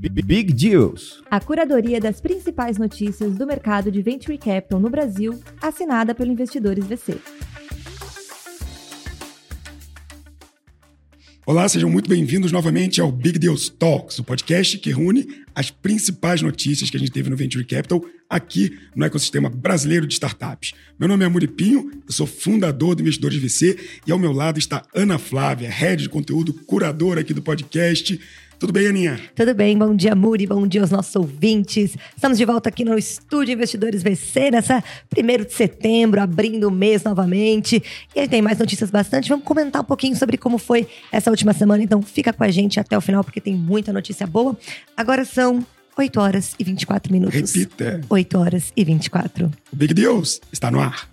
Big Deals. A curadoria das principais notícias do mercado de Venture Capital no Brasil, assinada pelo Investidores VC. Olá, sejam muito bem-vindos novamente ao Big Deals Talks, o podcast que reúne as principais notícias que a gente teve no Venture Capital aqui no ecossistema brasileiro de startups. Meu nome é Muripinho, eu sou fundador do Investidores VC e ao meu lado está Ana Flávia, head de conteúdo, curadora aqui do podcast. Tudo bem, Aninha? Tudo bem, bom dia, Muri, bom dia aos nossos ouvintes. Estamos de volta aqui no Estúdio Investidores VC, nessa 1 de setembro, abrindo o mês novamente. E aí tem mais notícias bastante. Vamos comentar um pouquinho sobre como foi essa última semana, então fica com a gente até o final, porque tem muita notícia boa. Agora são 8 horas e 24 minutos. Repita. 8 horas e 24. O Big Deals está no ar.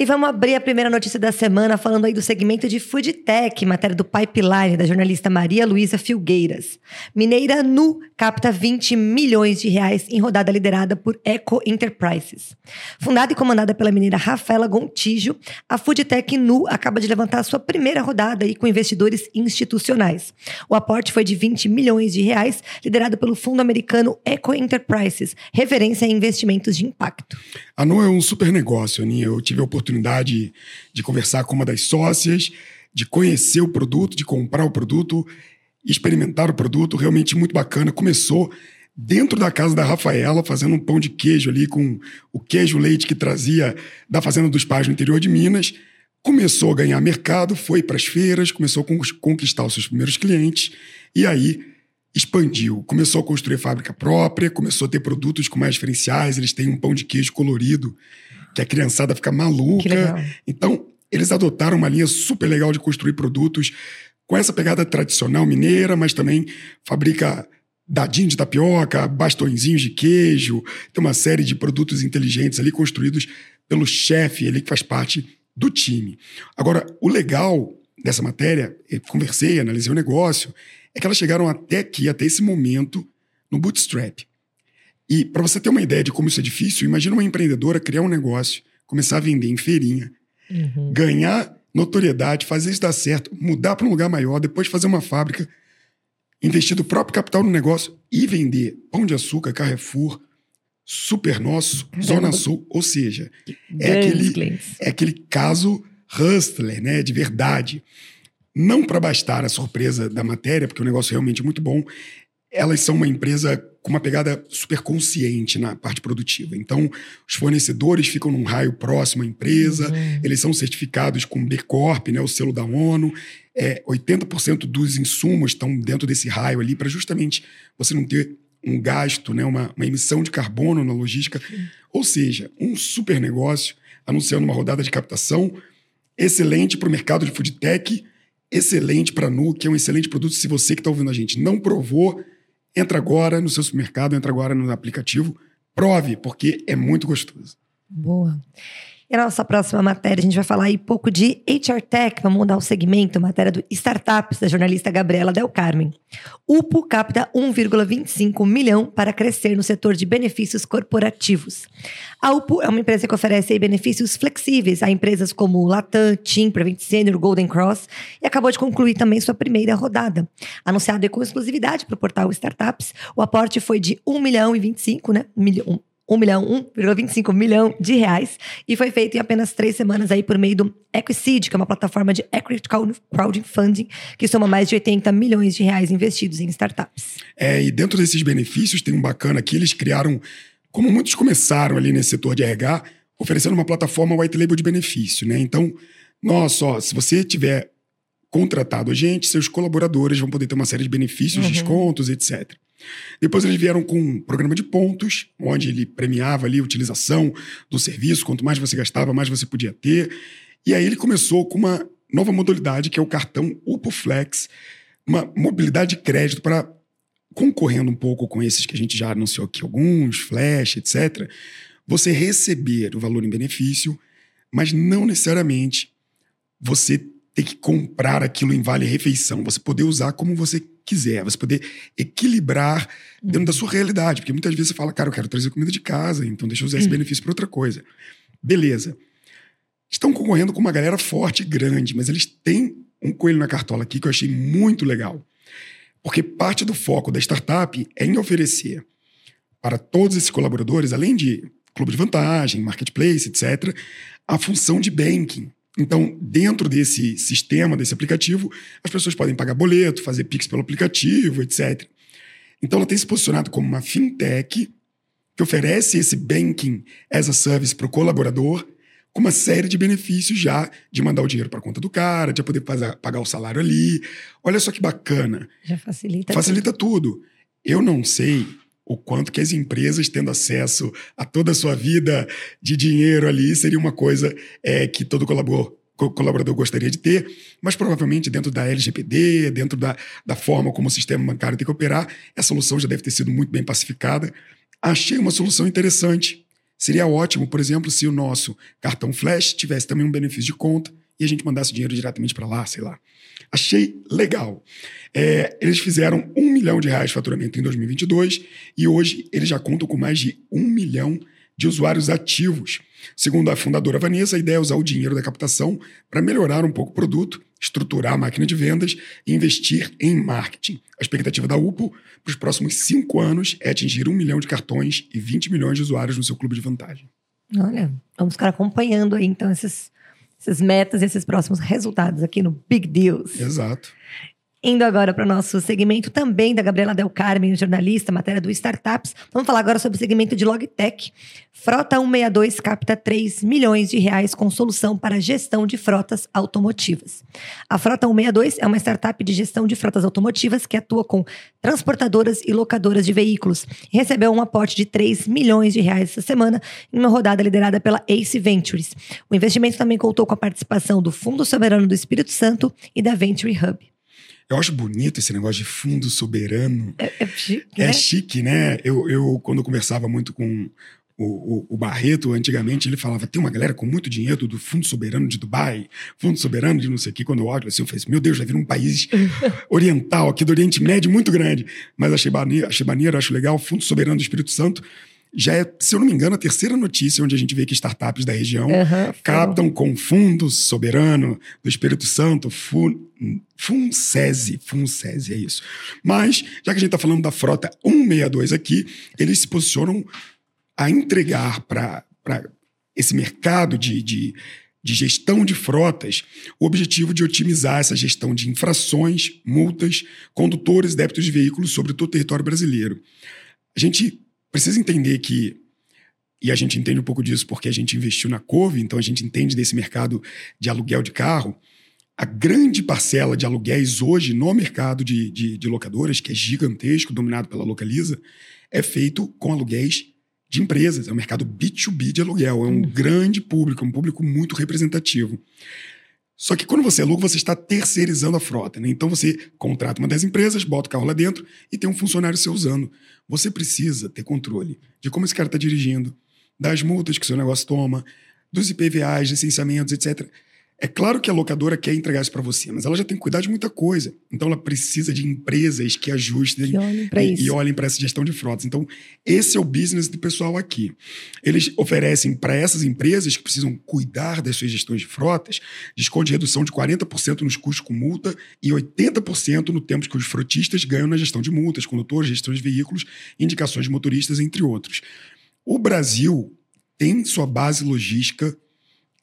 E vamos abrir a primeira notícia da semana falando aí do segmento de Food Tech, matéria do Pipeline, da jornalista Maria Luísa Filgueiras. Mineira Nu capta 20 milhões de reais em rodada liderada por Eco Enterprises. Fundada e comandada pela mineira Rafaela Gontijo, a Food Tech Nu acaba de levantar sua primeira rodada aí com investidores institucionais. O aporte foi de 20 milhões de reais, liderado pelo fundo americano Eco Enterprises, referência em investimentos de impacto. A Nu é um super negócio, Aninha. Eu tive a oportunidade de conversar com uma das sócias, de conhecer o produto, de comprar o produto, experimentar o produto, realmente muito bacana. Começou dentro da casa da Rafaela, fazendo um pão de queijo ali com o queijo leite que trazia da Fazenda dos Pais no interior de Minas. Começou a ganhar mercado, foi para as feiras, começou a conquistar os seus primeiros clientes e aí expandiu. Começou a construir fábrica própria, começou a ter produtos com mais diferenciais. Eles têm um pão de queijo colorido que a criançada fica maluca. Então, eles adotaram uma linha super legal de construir produtos com essa pegada tradicional mineira, mas também fabrica dadinho de tapioca, bastõezinhos de queijo, tem uma série de produtos inteligentes ali construídos pelo chefe ali que faz parte do time. Agora, o legal dessa matéria, conversei, analisei o negócio, é que elas chegaram até aqui, até esse momento, no bootstrap. E para você ter uma ideia de como isso é difícil, imagina uma empreendedora criar um negócio, começar a vender em feirinha, uhum. ganhar notoriedade, fazer isso dar certo, mudar para um lugar maior, depois fazer uma fábrica, investir do próprio capital no negócio e vender pão de açúcar, Carrefour, Super Nosso, Zona Sul, ou seja, é aquele, é aquele caso hustler, né, de verdade. Não para bastar a surpresa da matéria, porque o negócio é realmente muito bom, elas são uma empresa com uma pegada super consciente na parte produtiva. Então, os fornecedores ficam num raio próximo à empresa, uhum. eles são certificados com B Corp, né, o selo da ONU. É, 80% dos insumos estão dentro desse raio ali para justamente você não ter um gasto, né, uma, uma emissão de carbono na logística. Uhum. Ou seja, um super negócio anunciando uma rodada de captação excelente para o mercado de food tech excelente para Nu, que é um excelente produto. Se você que está ouvindo a gente não provou, entra agora no seu supermercado, entra agora no aplicativo, prove, porque é muito gostoso. Boa. E a nossa próxima matéria, a gente vai falar aí pouco de HR Tech, vamos mudar o segmento, matéria do Startups, da jornalista Gabriela Del Carmen. UPO capta 1,25 milhão para crescer no setor de benefícios corporativos. A UPO é uma empresa que oferece benefícios flexíveis a empresas como Latam, TIM, Prevent Senior, Golden Cross e acabou de concluir também sua primeira rodada. Anunciado com exclusividade para o portal Startups, o aporte foi de 1 milhão e 25, né? 1 milhão, 1 milhão, 1,25 milhão de reais e foi feito em apenas três semanas aí por meio do Equiseed, que é uma plataforma de equity crowdfunding que soma mais de 80 milhões de reais investidos em startups. É, e dentro desses benefícios tem um bacana que eles criaram, como muitos começaram ali nesse setor de RH, oferecendo uma plataforma white label de benefício, né? Então, nossa, ó, se você tiver contratado a gente, seus colaboradores vão poder ter uma série de benefícios, uhum. descontos, etc. Depois eles vieram com um programa de pontos, onde ele premiava ali a utilização do serviço, quanto mais você gastava, mais você podia ter. E aí ele começou com uma nova modalidade, que é o cartão UPO Flex, uma mobilidade de crédito para concorrendo um pouco com esses que a gente já anunciou aqui, alguns, Flash, etc. Você receber o valor em benefício, mas não necessariamente você ter que comprar aquilo em vale refeição, você poder usar como você quiser, você poder equilibrar dentro da sua realidade, porque muitas vezes você fala, cara, eu quero trazer comida de casa, então deixa eu usar esse hum. benefício para outra coisa. Beleza. Estão concorrendo com uma galera forte e grande, mas eles têm um coelho na cartola aqui que eu achei muito legal. Porque parte do foco da startup é em oferecer para todos esses colaboradores, além de clube de vantagem, marketplace, etc., a função de banking. Então, dentro desse sistema, desse aplicativo, as pessoas podem pagar boleto, fazer Pix pelo aplicativo, etc. Então, ela tem se posicionado como uma fintech que oferece esse banking as a service para o colaborador, com uma série de benefícios já de mandar o dinheiro para a conta do cara, de poder fazer, pagar o salário ali. Olha só que bacana. Já facilita. Facilita tudo. tudo. Eu não sei o quanto que as empresas tendo acesso a toda a sua vida de dinheiro ali seria uma coisa é, que todo colaborador, colaborador gostaria de ter, mas provavelmente dentro da LGPD, dentro da, da forma como o sistema bancário tem que operar, essa solução já deve ter sido muito bem pacificada. Achei uma solução interessante. Seria ótimo, por exemplo, se o nosso cartão Flash tivesse também um benefício de conta e a gente mandasse dinheiro diretamente para lá, sei lá. Achei legal. É, eles fizeram um milhão de reais de faturamento em 2022 e hoje eles já contam com mais de um milhão de usuários ativos. Segundo a fundadora Vanessa, a ideia é usar o dinheiro da captação para melhorar um pouco o produto, estruturar a máquina de vendas e investir em marketing. A expectativa da UPO para os próximos cinco anos é atingir um milhão de cartões e 20 milhões de usuários no seu clube de vantagem. Olha, vamos ficar acompanhando aí então esses essas metas e esses próximos resultados aqui no Big Deals. Exato. Indo agora para o nosso segmento também da Gabriela Del Carmen, jornalista, matéria do Startups. Vamos falar agora sobre o segmento de Logtech. Frota 162 capta 3 milhões de reais com solução para gestão de frotas automotivas. A Frota 162 é uma startup de gestão de frotas automotivas que atua com transportadoras e locadoras de veículos e recebeu um aporte de 3 milhões de reais essa semana em uma rodada liderada pela Ace Ventures. O investimento também contou com a participação do Fundo Soberano do Espírito Santo e da Venture Hub. Eu acho bonito esse negócio de fundo soberano. É, é chique, é né? chique, né? Eu, eu, quando eu conversava muito com o, o, o, Barreto, antigamente, ele falava: tem uma galera com muito dinheiro do Fundo Soberano de Dubai, Fundo Soberano de não sei o quê. Quando eu olho assim, eu falei meu Deus, já vira um país oriental, aqui do Oriente Médio, muito grande. Mas achei maneiro, achei maneiro acho legal. Fundo Soberano do Espírito Santo já é, se eu não me engano, a terceira notícia onde a gente vê que startups da região uhum, captam com fundo soberano do Espírito Santo, FUNSESI, FUNSESI, é isso. Mas, já que a gente está falando da frota 162 aqui, eles se posicionam a entregar para esse mercado de, de, de gestão de frotas o objetivo de otimizar essa gestão de infrações, multas, condutores, débitos de veículos sobre todo o território brasileiro. A gente precisa entender que e a gente entende um pouco disso porque a gente investiu na Cove, então a gente entende desse mercado de aluguel de carro. A grande parcela de aluguéis hoje no mercado de, de, de, locadoras, que é gigantesco, dominado pela Localiza, é feito com aluguéis de empresas. É um mercado B2B de aluguel. É um uhum. grande público, um público muito representativo. Só que quando você aluga, você está terceirizando a frota. Né? Então você contrata uma das empresas, bota o carro lá dentro e tem um funcionário seu usando. Você precisa ter controle de como esse cara está dirigindo, das multas que seu negócio toma, dos IPVAs, licenciamentos, etc. É claro que a locadora quer entregar isso para você, mas ela já tem que cuidar de muita coisa. Então ela precisa de empresas que ajustem e, e, olhem para essa gestão de frotas. Então, esse é o business do pessoal aqui. Eles oferecem para essas empresas que precisam cuidar das suas gestões de frotas, desconto de redução de 40% nos custos com multa e 80% no tempo que os frotistas ganham na gestão de multas, condutores, gestão de veículos, indicações de motoristas, entre outros. O Brasil tem sua base logística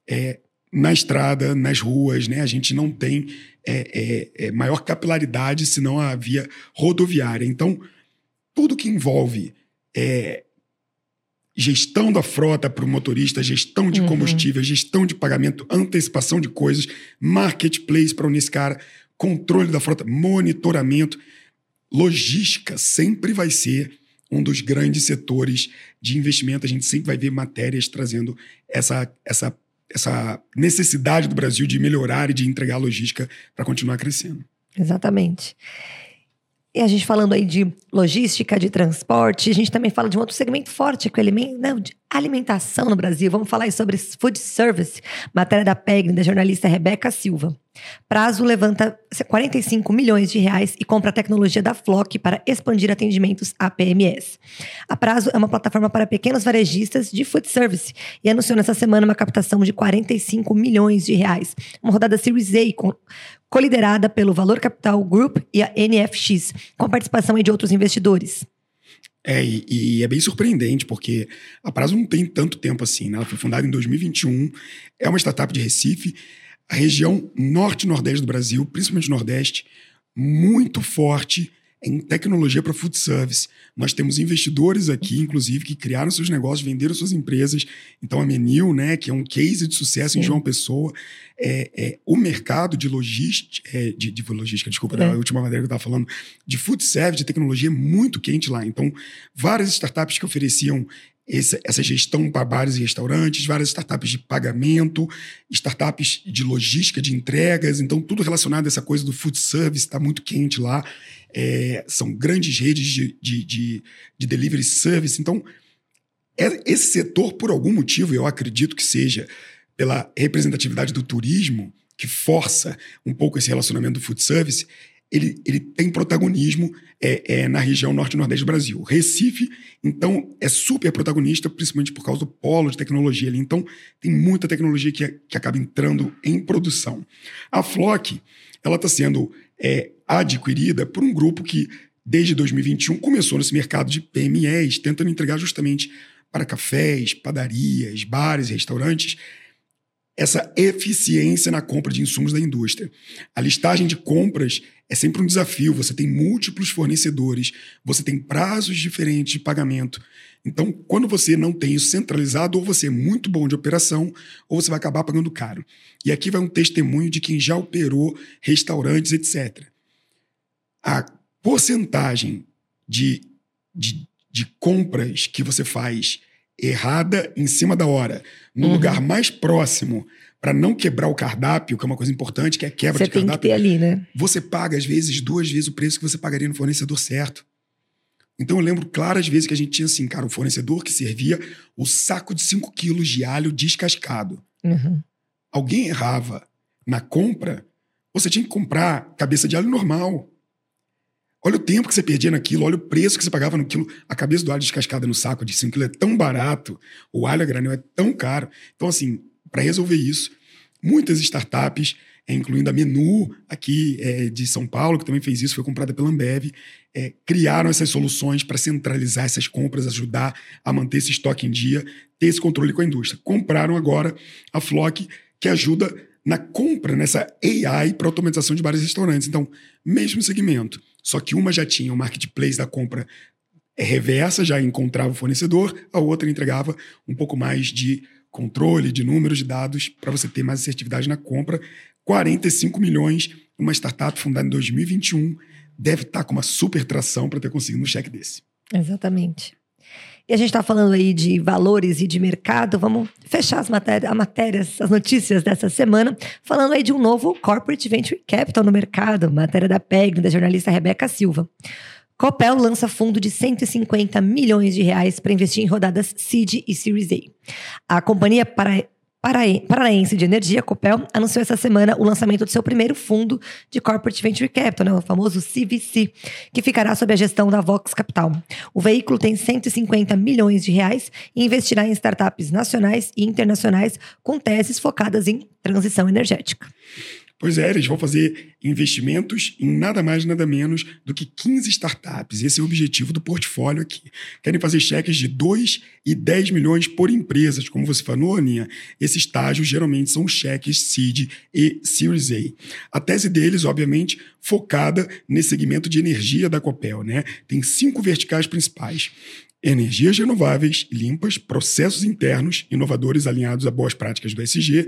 é, na estrada, nas ruas, né? A gente não tem é, é, é, maior capilaridade senão a via rodoviária. Então, tudo que envolve é, gestão da frota para o motorista, gestão de uhum. combustível, gestão de pagamento, antecipação de coisas, marketplace para esse cara, controle da frota, monitoramento, logística sempre vai ser um dos grandes setores de investimento. A gente sempre vai ver matérias trazendo essa, essa essa necessidade do Brasil de melhorar e de entregar a logística para continuar crescendo. Exatamente. E a gente falando aí de logística, de transporte, a gente também fala de um outro segmento forte, que é o elemento de alimentação no Brasil. Vamos falar sobre food service, matéria da PEG, da jornalista Rebeca Silva. Prazo levanta 45 milhões de reais e compra a tecnologia da Flock para expandir atendimentos a PMS. A Prazo é uma plataforma para pequenos varejistas de food service e anunciou nessa semana uma captação de 45 milhões de reais. Uma rodada Series A com, coliderada pelo Valor Capital Group e a NFX, com a participação de outros investidores. É, e, e, é bem surpreendente, porque a Prazo não tem tanto tempo assim, né? Ela foi fundada em 2021, é uma startup de Recife, a região norte e nordeste do Brasil, principalmente nordeste, muito forte em tecnologia para food service. Nós temos investidores aqui, inclusive, que criaram seus negócios, venderam suas empresas. Então, a Menil, né, que é um case de sucesso Sim. em João Pessoa, é, é, o mercado de logística, é, de, de, logística, desculpa, é. da última matéria que eu estava falando, de food service, de tecnologia, é muito quente lá. Então, várias startups que ofereciam esse, essa gestão para bares e restaurantes, várias startups de pagamento, startups de logística de entregas, então tudo relacionado a essa coisa do food service está muito quente lá. É, são grandes redes de, de, de, de delivery service. Então, é, esse setor, por algum motivo, eu acredito que seja pela representatividade do turismo, que força um pouco esse relacionamento do food service, ele, ele tem protagonismo é, é, na região norte e nordeste do Brasil. Recife, então, é super protagonista, principalmente por causa do polo de tecnologia ali. Então, tem muita tecnologia que, que acaba entrando em produção. A Flock, ela está sendo é, adquirida por um grupo que, desde 2021, começou nesse mercado de PMEs, tentando entregar justamente para cafés, padarias, bares, restaurantes, essa eficiência na compra de insumos da indústria. A listagem de compras é sempre um desafio. Você tem múltiplos fornecedores, você tem prazos diferentes de pagamento. Então, quando você não tem isso centralizado, ou você é muito bom de operação, ou você vai acabar pagando caro. E aqui vai um testemunho de quem já operou restaurantes, etc. A porcentagem de, de, de compras que você faz errada em cima da hora, no uhum. lugar mais próximo, para não quebrar o cardápio, que é uma coisa importante, que é a quebra você de cardápio. Você tem que ter ali, né? Você paga, às vezes, duas vezes o preço que você pagaria no fornecedor certo. Então eu lembro claras vezes que a gente tinha assim, cara, um fornecedor que servia o saco de 5 quilos de alho descascado. Uhum. Alguém errava na compra, você tinha que comprar cabeça de alho normal. Olha o tempo que você perdia naquilo, olha o preço que você pagava no quilo. A cabeça do alho descascada no saco de 5 quilos é tão barato, o alho a granel é tão caro. Então, assim, para resolver isso, muitas startups, é, incluindo a Menu, aqui é, de São Paulo, que também fez isso, foi comprada pela Ambev, é, criaram essas soluções para centralizar essas compras, ajudar a manter esse estoque em dia, ter esse controle com a indústria. Compraram agora a Flock, que ajuda na compra, nessa AI para automatização de vários restaurantes. Então, mesmo segmento, só que uma já tinha o marketplace da compra é, reversa, já encontrava o fornecedor, a outra entregava um pouco mais de controle, de números de dados, para você ter mais assertividade na compra. 45 milhões, uma startup fundada em 2021, deve estar tá com uma super tração para ter conseguido um cheque desse. Exatamente. E a gente está falando aí de valores e de mercado. Vamos fechar as matérias, as matérias, as notícias dessa semana, falando aí de um novo Corporate Venture Capital no mercado, matéria da PEG, da jornalista Rebeca Silva. Copel lança fundo de 150 milhões de reais para investir em rodadas Seed e Series A. A companhia para Paranaense de Energia, Copel, anunciou essa semana o lançamento do seu primeiro fundo de Corporate Venture Capital, né, o famoso CVC, que ficará sob a gestão da Vox Capital. O veículo tem 150 milhões de reais e investirá em startups nacionais e internacionais com teses focadas em transição energética. Pois é, eles vão fazer investimentos em nada mais, nada menos do que 15 startups. Esse é o objetivo do portfólio aqui. Querem fazer cheques de 2 e 10 milhões por empresas. Como você falou, Aninha, esses estágios geralmente são cheques Seed e Series A. A tese deles, obviamente, focada nesse segmento de energia da Copel. Né? Tem cinco verticais principais energias renováveis, limpas, processos internos, inovadores alinhados a boas práticas do SG,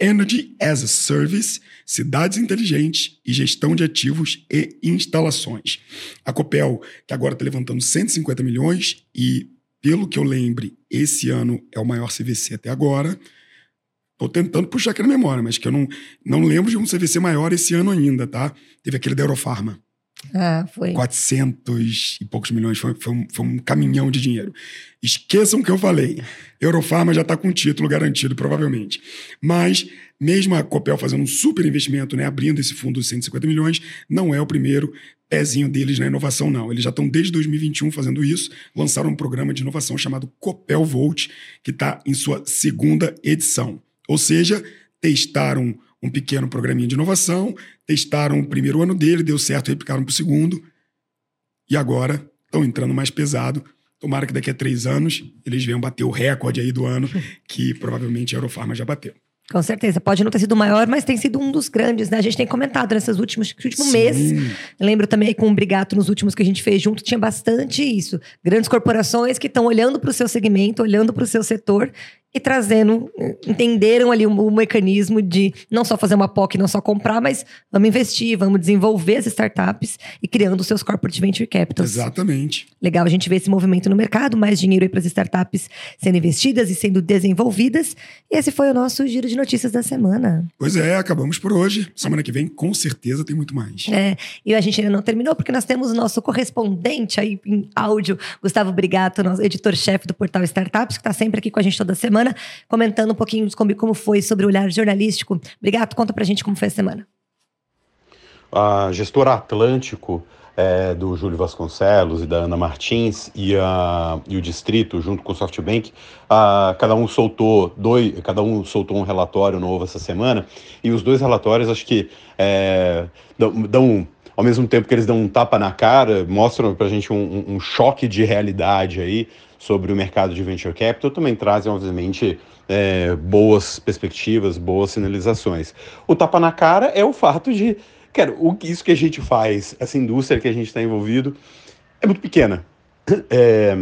Energy as a Service, cidades inteligentes e gestão de ativos e instalações. A Copel, que agora está levantando 150 milhões e, pelo que eu lembre, esse ano é o maior CVC até agora. Estou tentando puxar aqui na memória, mas que eu não, não lembro de um CVC maior esse ano ainda, tá? Teve aquele da Eurofarma. Ah, foi. 400 e poucos milhões. Foi, foi, um, foi um caminhão de dinheiro. Esqueçam o que eu falei. Eurofarma já está com título garantido, provavelmente. Mas, mesmo a Copel fazendo um super investimento, né, abrindo esse fundo de 150 milhões, não é o primeiro pezinho deles na inovação, não. Eles já estão desde 2021 fazendo isso, lançaram um programa de inovação chamado Copel Volt, que está em sua segunda edição. Ou seja, testaram um pequeno programinha de inovação, testaram o primeiro ano dele, deu certo, replicaram para o segundo, e agora estão entrando mais pesado. Tomara que daqui a três anos eles venham bater o recorde aí do ano, que provavelmente a Eurofarma já bateu. Com certeza. Pode não ter sido o maior, mas tem sido um dos grandes, né? A gente tem comentado nesses últimos último Sim. mês. lembro também com o Brigato, nos últimos que a gente fez junto, tinha bastante isso. Grandes corporações que estão olhando para o seu segmento, olhando para o seu setor e trazendo, entenderam ali o, mecanismo de não só fazer uma POC, não só comprar, mas vamos investir, vamos desenvolver as startups e criando seus corporate venture capitals. Exatamente. Legal a gente ver esse movimento no mercado, mais dinheiro aí para as startups sendo investidas e sendo desenvolvidas. E esse foi o nosso giro de notícias da semana. Pois é, acabamos por hoje. Semana que vem, com certeza, tem muito mais. É, e a gente ainda não terminou, porque nós temos o nosso correspondente aí em áudio, Gustavo Brigato, nosso editor-chefe do portal Startups, que está sempre aqui com a gente toda semana semana, comentando um pouquinho como foi sobre o olhar jornalístico. Obrigado, conta pra gente como foi a semana. A gestora Atlântico é, do Júlio Vasconcelos e da Ana Martins e, a, e o distrito junto com o SoftBank, a, cada um soltou dois, cada um soltou um relatório novo essa semana e os dois relatórios acho que é, dão, dão ao mesmo tempo que eles dão um tapa na cara, mostram para a gente um, um, choque de realidade aí sobre o mercado de venture capital, também trazem, obviamente, é, boas perspectivas, boas sinalizações. O tapa na cara é o fato de, cara, o, isso que a gente faz, essa indústria que a gente está envolvido, é muito pequena. É,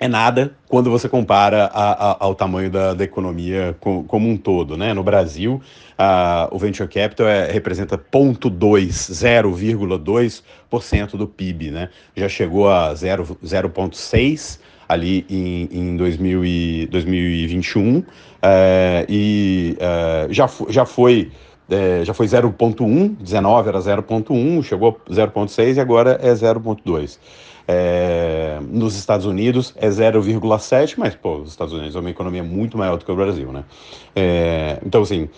é nada quando você compara a, a, ao tamanho da, da economia com, como um todo. Né? No Brasil, a, o venture capital é, representa 0,2% do PIB. Né? Já chegou a 0,6% ali em, em 2000 e, 2021 é, e é, já, já foi é, já foi 0.1, 19 era 0.1, chegou 0.6 e agora é 0.2. É, nos Estados Unidos é 0,7, mas pô, os Estados Unidos é uma economia muito maior do que o Brasil, né? É, então, assim,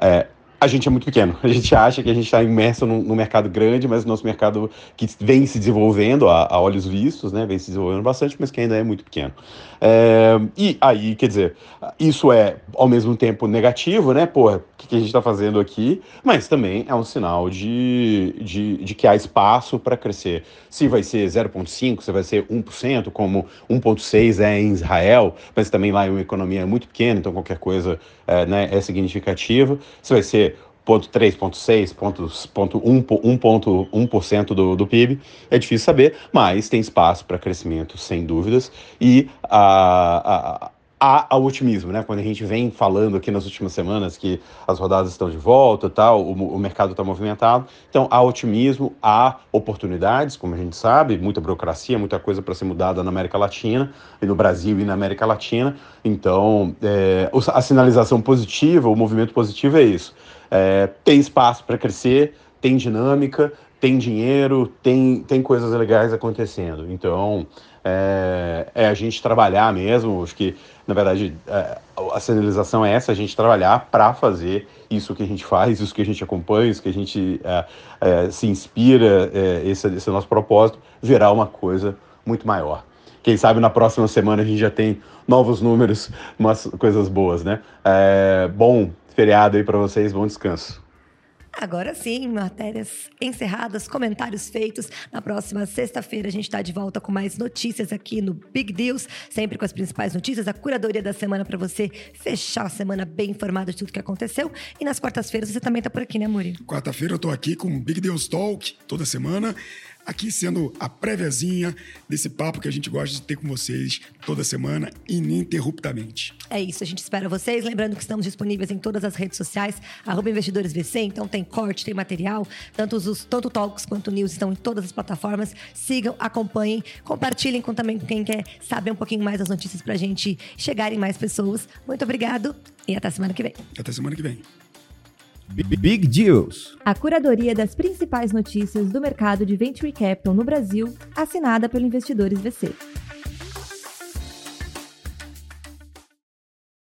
é, a gente é muito pequeno. A gente acha que a gente está imerso num, mercado grande, mas nosso mercado que vem se desenvolvendo a, a, olhos vistos, né, vem se desenvolvendo bastante, mas que ainda é muito pequeno. É, e aí, quer dizer, isso é ao mesmo tempo negativo, né? Porra, o que, que a gente está fazendo aqui? Mas também é um sinal de, de, de que há espaço para crescer. Se vai ser 0,5%, se vai ser 1%, como 1,6% é em Israel, mas também lá é uma economia muito pequena, então qualquer coisa é, né, é significativa. Se vai ser 0,3, 0,6, 1,1% do, do PIB, é difícil saber, mas tem espaço para crescimento, sem dúvidas, e a, a há, otimismo, né? Quando a gente vem falando aqui nas últimas semanas que as rodadas estão de volta, tal, o, o mercado está movimentado, então há otimismo, há oportunidades, como a gente sabe, muita burocracia, muita coisa para ser mudada na América Latina e no Brasil e na América Latina. Então, é, a sinalização positiva, o movimento positivo é isso. É, tem espaço para crescer, tem dinâmica, tem dinheiro, tem, tem coisas legais acontecendo. Então, é, é, a gente trabalhar mesmo. Acho que, na verdade, é, a sinalização é essa: a gente trabalhar para fazer isso que a gente faz, isso que a gente acompanha, isso que a gente é, é se inspira, é, esse, esse é o nosso propósito, virar uma coisa muito maior. Quem sabe na próxima semana a gente já tem novos números, umas coisas boas, né? É, bom feriado aí para vocês, bom descanso. Agora sim, matérias encerradas, comentários feitos. Na próxima sexta-feira a gente está de volta com mais notícias aqui no Big Deals, sempre com as principais notícias, a curadoria da semana para você fechar a semana bem informada de tudo que aconteceu. E nas quartas-feiras você também está por aqui, né, Muri? Quarta-feira eu estou aqui com o Big Deals Talk toda semana aqui sendo a préviazinha desse papo que a gente gosta de ter com vocês toda semana, ininterruptamente. É isso, a gente espera vocês. Lembrando que estamos disponíveis em todas as redes sociais, arroba investidoresVC, então tem corte, tem material, tanto os tanto Talks quanto News estão em todas as plataformas. Sigam, acompanhem, compartilhem com também quem quer saber um pouquinho mais das notícias pra gente chegar em mais pessoas. Muito obrigado e até semana que vem. Até semana que vem. Big Deals. A curadoria das principais notícias do mercado de Venture Capital no Brasil, assinada pelo Investidores VC.